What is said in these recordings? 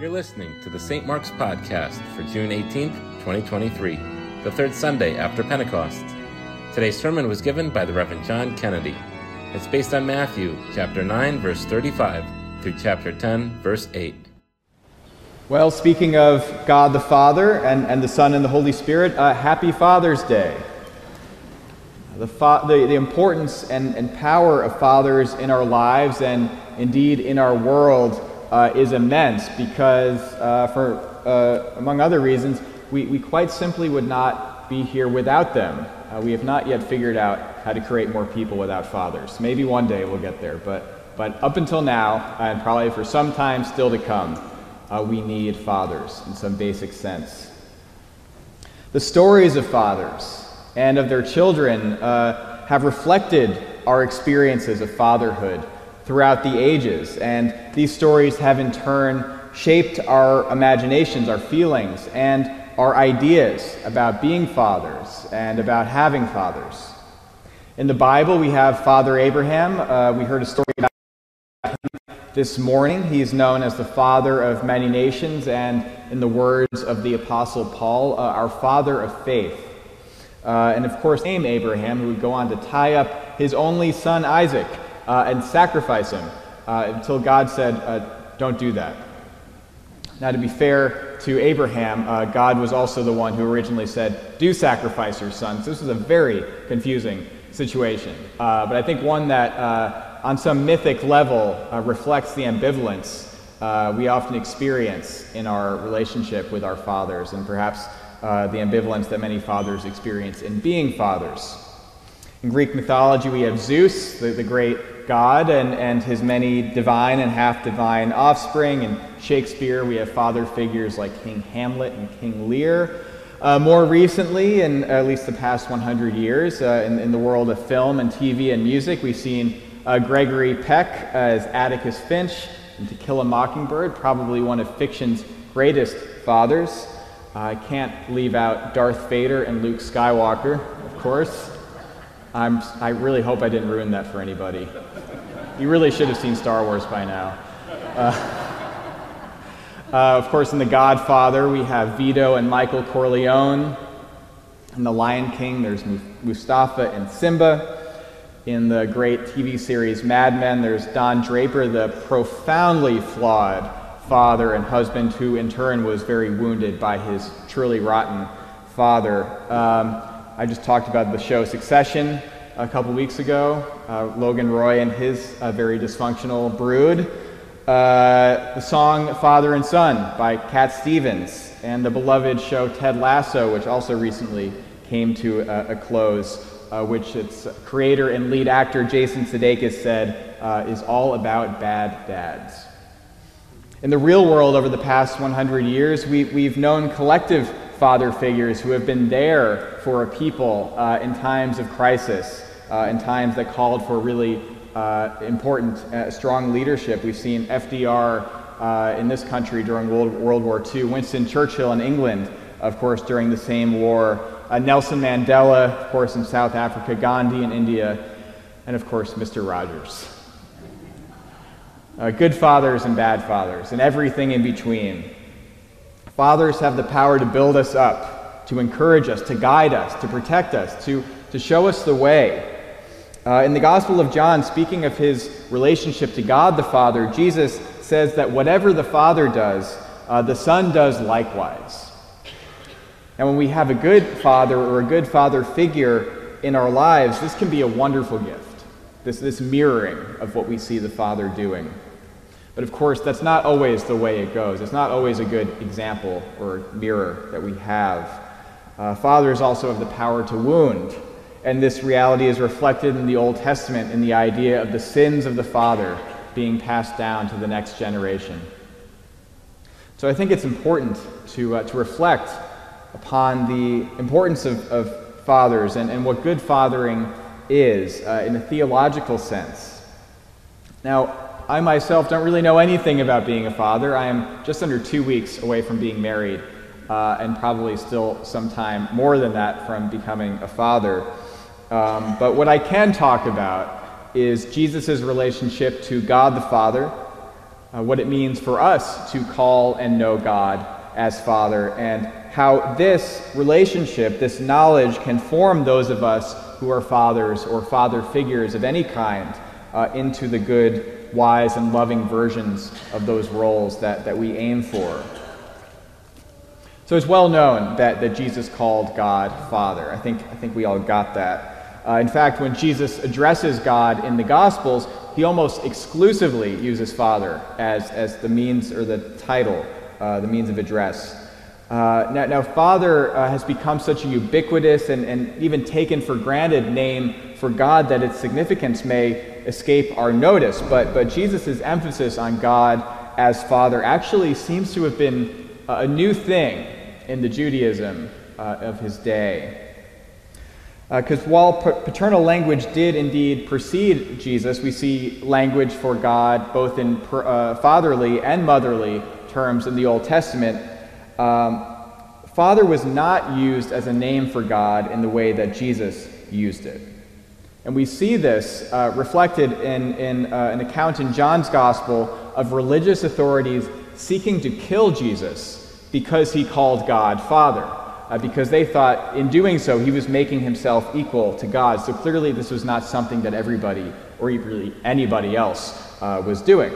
You're listening to the St. Mark's Podcast for June 18th, 2023, the third Sunday after Pentecost. Today's sermon was given by the Reverend John Kennedy. It's based on Matthew chapter 9, verse 35 through chapter 10, verse 8. Well, speaking of God the Father and, and the Son and the Holy Spirit, uh, happy Father's Day. The, fa- the, the importance and, and power of fathers in our lives and indeed in our world uh, is immense because, uh, for uh, among other reasons, we, we quite simply would not be here without them. Uh, we have not yet figured out how to create more people without fathers. Maybe one day we'll get there, but, but up until now, and probably for some time still to come, uh, we need fathers in some basic sense. The stories of fathers and of their children have reflected our experiences of fatherhood throughout the ages. And these stories have in turn shaped our imaginations, our feelings, and our ideas about being fathers and about having fathers. In the Bible, we have Father Abraham. Uh, we heard a story about him this morning. He's known as the father of many nations, and in the words of the Apostle Paul, uh, our father of faith. Uh, and of course, name Abraham, who would go on to tie up his only son Isaac uh, and sacrifice him uh, until God said, uh, Don't do that. Now, to be fair to Abraham, uh, God was also the one who originally said, Do sacrifice your son. So this is a very confusing situation. Uh, but I think one that, uh, on some mythic level, reflects the ambivalence we often experience in our relationship with our fathers, and perhaps the ambivalence that many fathers experience in being fathers. In Greek mythology, we have Zeus, the, the great god, and, and his many divine and half divine offspring. In Shakespeare, we have father figures like King Hamlet and King Lear. Uh, more recently, in at least the past 100 years, uh, in, in, the world of film and TV and music, we've seen uh, Gregory Peck as Atticus Finch in To Kill a Mockingbird, probably one of fiction's greatest fathers. I can't leave out Darth Vader and Luke Skywalker, of course. I'm, I really hope I didn't ruin that for anybody. You really should have seen Star Wars by now. Uh, uh, of course, in The Godfather, we have Vito and Michael Corleone. In The Lion King, there's Mufasa and Simba. In the great TV series Mad Men, there's Don Draper, the profoundly flawed father and husband, who in turn was very wounded by his truly rotten father. Um, I just talked about the show Succession a couple weeks ago. Uh, Logan Roy and his uh, very dysfunctional brood. Uh, the song Father and Son by Cat Stevens, and the beloved show Ted Lasso, which also recently came to a, a close, uh, which its creator and lead actor Jason Sudeikis said uh, is all about bad dads. In the real world, over the past 100 years, we, we've known collective father figures who have been there for a people uh, in times of crisis, uh, in times that called for really uh, important, uh, strong leadership. We've seen FDR uh, in this country during World, World, War II, Winston Churchill in England, of course, during the same war, uh, Nelson Mandela, of course, in South Africa, Gandhi in India, and of course, Mr. Rogers. good fathers and bad fathers, and everything in between. Fathers have the power to build us up, to encourage us, to guide us, to protect us, to, to show us the way. Uh, in the Gospel of John, speaking of his relationship to God the Father, Jesus says that whatever the Father does, uh, the Son does likewise. And when we have a good father or a good father figure in our lives, this can be a wonderful gift, this, this mirroring of what we see the Father doing. But of course, that's not always the way it goes. It's not always a good example or mirror that we have. Uh, fathers also have the power to wound, and this reality is reflected in the Old Testament in the idea of the sins of the father being passed down to the next generation. So I think it's important to, uh, to reflect upon the importance of, of fathers and, and what good fathering is uh, in a theological sense. Now, I myself don't really know anything about being a father. I am just under two weeks away from being married, uh, and probably still some time more than that from becoming a father. Um, but what I can talk about is Jesus' relationship to God the Father, uh, what it means for us to call and know God as Father, and how this relationship, this knowledge, can form those of us who are fathers or father figures of any kind uh, into the good, wise, and loving versions of those roles that, that we aim for. So it's well known that, that Jesus called God Father. I think, I think we all got that. Uh, in fact, when Jesus addresses God in the Gospels, he almost exclusively uses Father as, as the means or the title, uh, the means of address. Uh, now, now, Father uh, has become such a ubiquitous and, and even taken for granted name for God that its significance may escape our notice. But, but Jesus' emphasis on God as Father actually seems to have been a new thing in the Judaism uh, of his day. Because uh, while paternal language did indeed precede Jesus, we see language for God both in per, uh, fatherly and motherly terms in the Old Testament. Um, father was not used as a name for God in the way that Jesus used it. And we see this uh, reflected in, in uh, an account in John's Gospel of religious authorities seeking to kill Jesus because he called God Father, uh, because they thought in doing so he was making himself equal to God. So clearly, this was not something that everybody or really anybody else uh, was doing.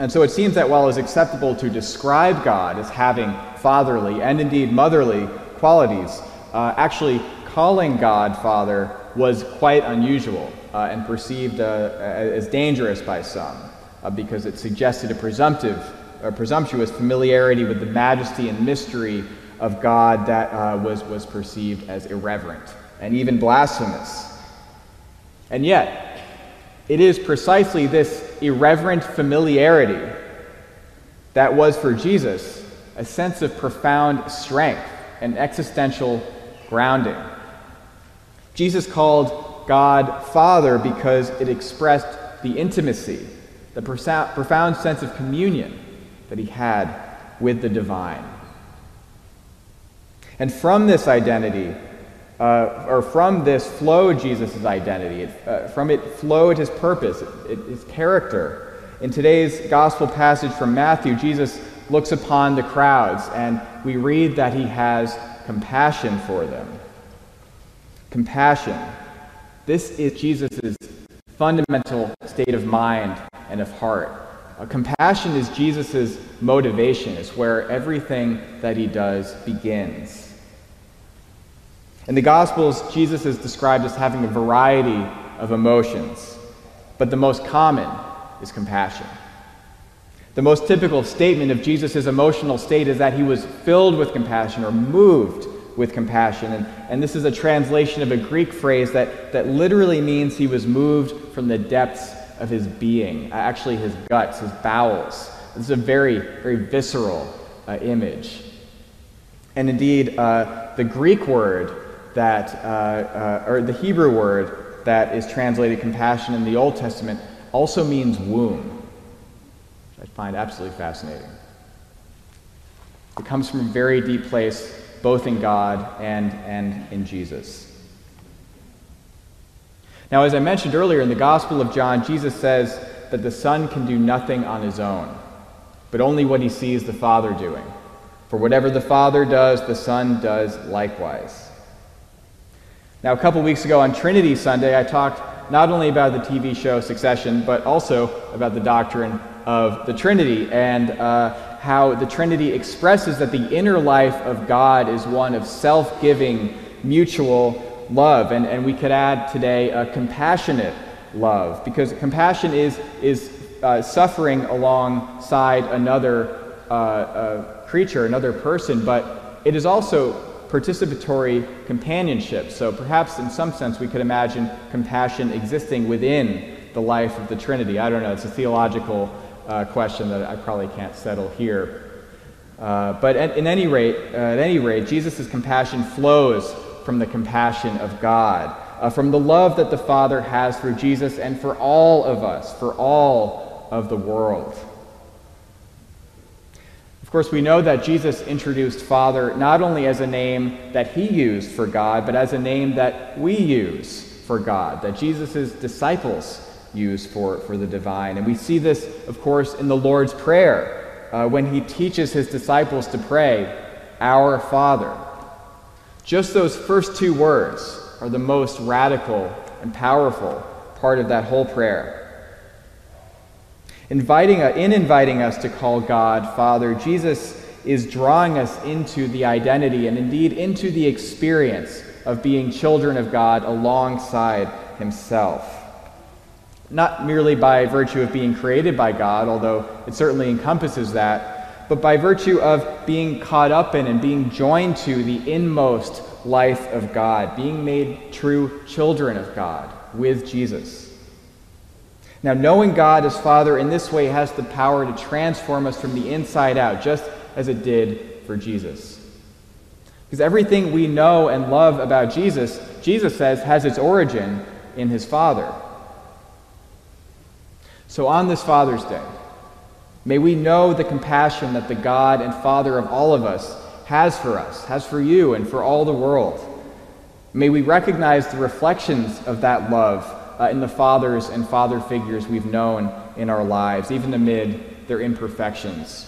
And so it seems that while it is acceptable to describe God as having fatherly and indeed motherly qualities, uh, actually calling God Father was quite unusual uh, and perceived uh, as dangerous by some uh, because it suggested a presumptive or presumptuous familiarity with the majesty and mystery of God that uh, was, was perceived as irreverent and even blasphemous. And yet, it is precisely this irreverent familiarity that was for Jesus a sense of profound strength and existential grounding. Jesus called God Father because it expressed the intimacy, the profound sense of communion that he had with the divine. And from this identity, uh, or from this flowed Jesus' identity. It, uh, from it flowed his purpose, it, his character. In today's gospel passage from Matthew, Jesus looks upon the crowds, and we read that he has compassion for them. Compassion. This is Jesus' fundamental state of mind and of heart. Uh, compassion is Jesus' motivation, it's where everything that he does begins. In the Gospels, Jesus is described as having a variety of emotions, but the most common is compassion. The most typical statement of Jesus' emotional state is that he was filled with compassion or moved with compassion. And, and this is a translation of a Greek phrase that, that literally means he was moved from the depths of his being, actually his guts, his bowels. This is a very, very visceral uh, image. And indeed, uh, the Greek word that, uh, uh, or the Hebrew word that is translated compassion in the Old Testament also means womb, which I find absolutely fascinating. It comes from a very deep place, both in God and, and in Jesus. Now, as I mentioned earlier in the Gospel of John, Jesus says that the Son can do nothing on his own, but only what he sees the Father doing. For whatever the Father does, the Son does likewise. Now, a couple weeks ago on Trinity Sunday, I talked not only about the TV show Succession, but also about the doctrine of the Trinity and uh, how the Trinity expresses that the inner life of God is one of self giving, mutual love. And, and we could add today a compassionate love, because compassion is, is uh, suffering alongside another uh, uh, creature, another person, but it is also participatory companionship. So perhaps in some sense we could imagine compassion existing within the life of the Trinity. I don't know, it's a theological uh, question that I probably can't settle here. Uh, but at, in any rate, uh, at any rate, Jesus' compassion flows from the compassion of God, uh, from the love that the Father has for Jesus and for all of us, for all of the world. Of course, we know that Jesus introduced Father not only as a name that he used for God, but as a name that we use for God, that Jesus' disciples use for, for the divine. And we see this, of course, in the Lord's Prayer uh, when he teaches his disciples to pray, Our Father. Just those first two words are the most radical and powerful part of that whole prayer. Inviting, uh, in inviting us to call God Father, Jesus is drawing us into the identity and indeed into the experience of being children of God alongside Himself. Not merely by virtue of being created by God, although it certainly encompasses that, but by virtue of being caught up in and being joined to the inmost life of God, being made true children of God with Jesus. Now, knowing God as Father in this way has the power to transform us from the inside out, just as it did for Jesus. Because everything we know and love about Jesus, Jesus says, has its origin in his Father. So on this Father's Day, may we know the compassion that the God and Father of all of us has for us, has for you, and for all the world. May we recognize the reflections of that love uh, in the fathers and father figures we've known in our lives, even amid their imperfections.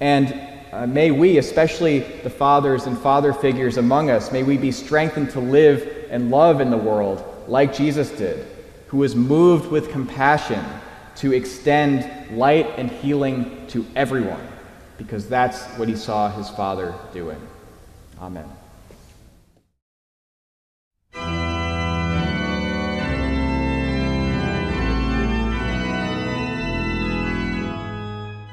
And uh, may we, especially the fathers and father figures among us, may we be strengthened to live and love in the world like Jesus did, who was moved with compassion to extend light and healing to everyone, because that's what he saw his Father doing. Amen.